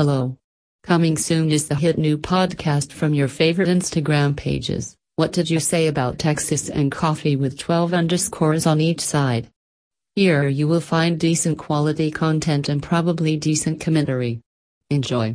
Hello. Coming soon is the hit new podcast from your favorite Instagram pages. What did you say about Texas and coffee with 12 underscores on each side? Here you will find decent quality content and probably decent commentary. Enjoy.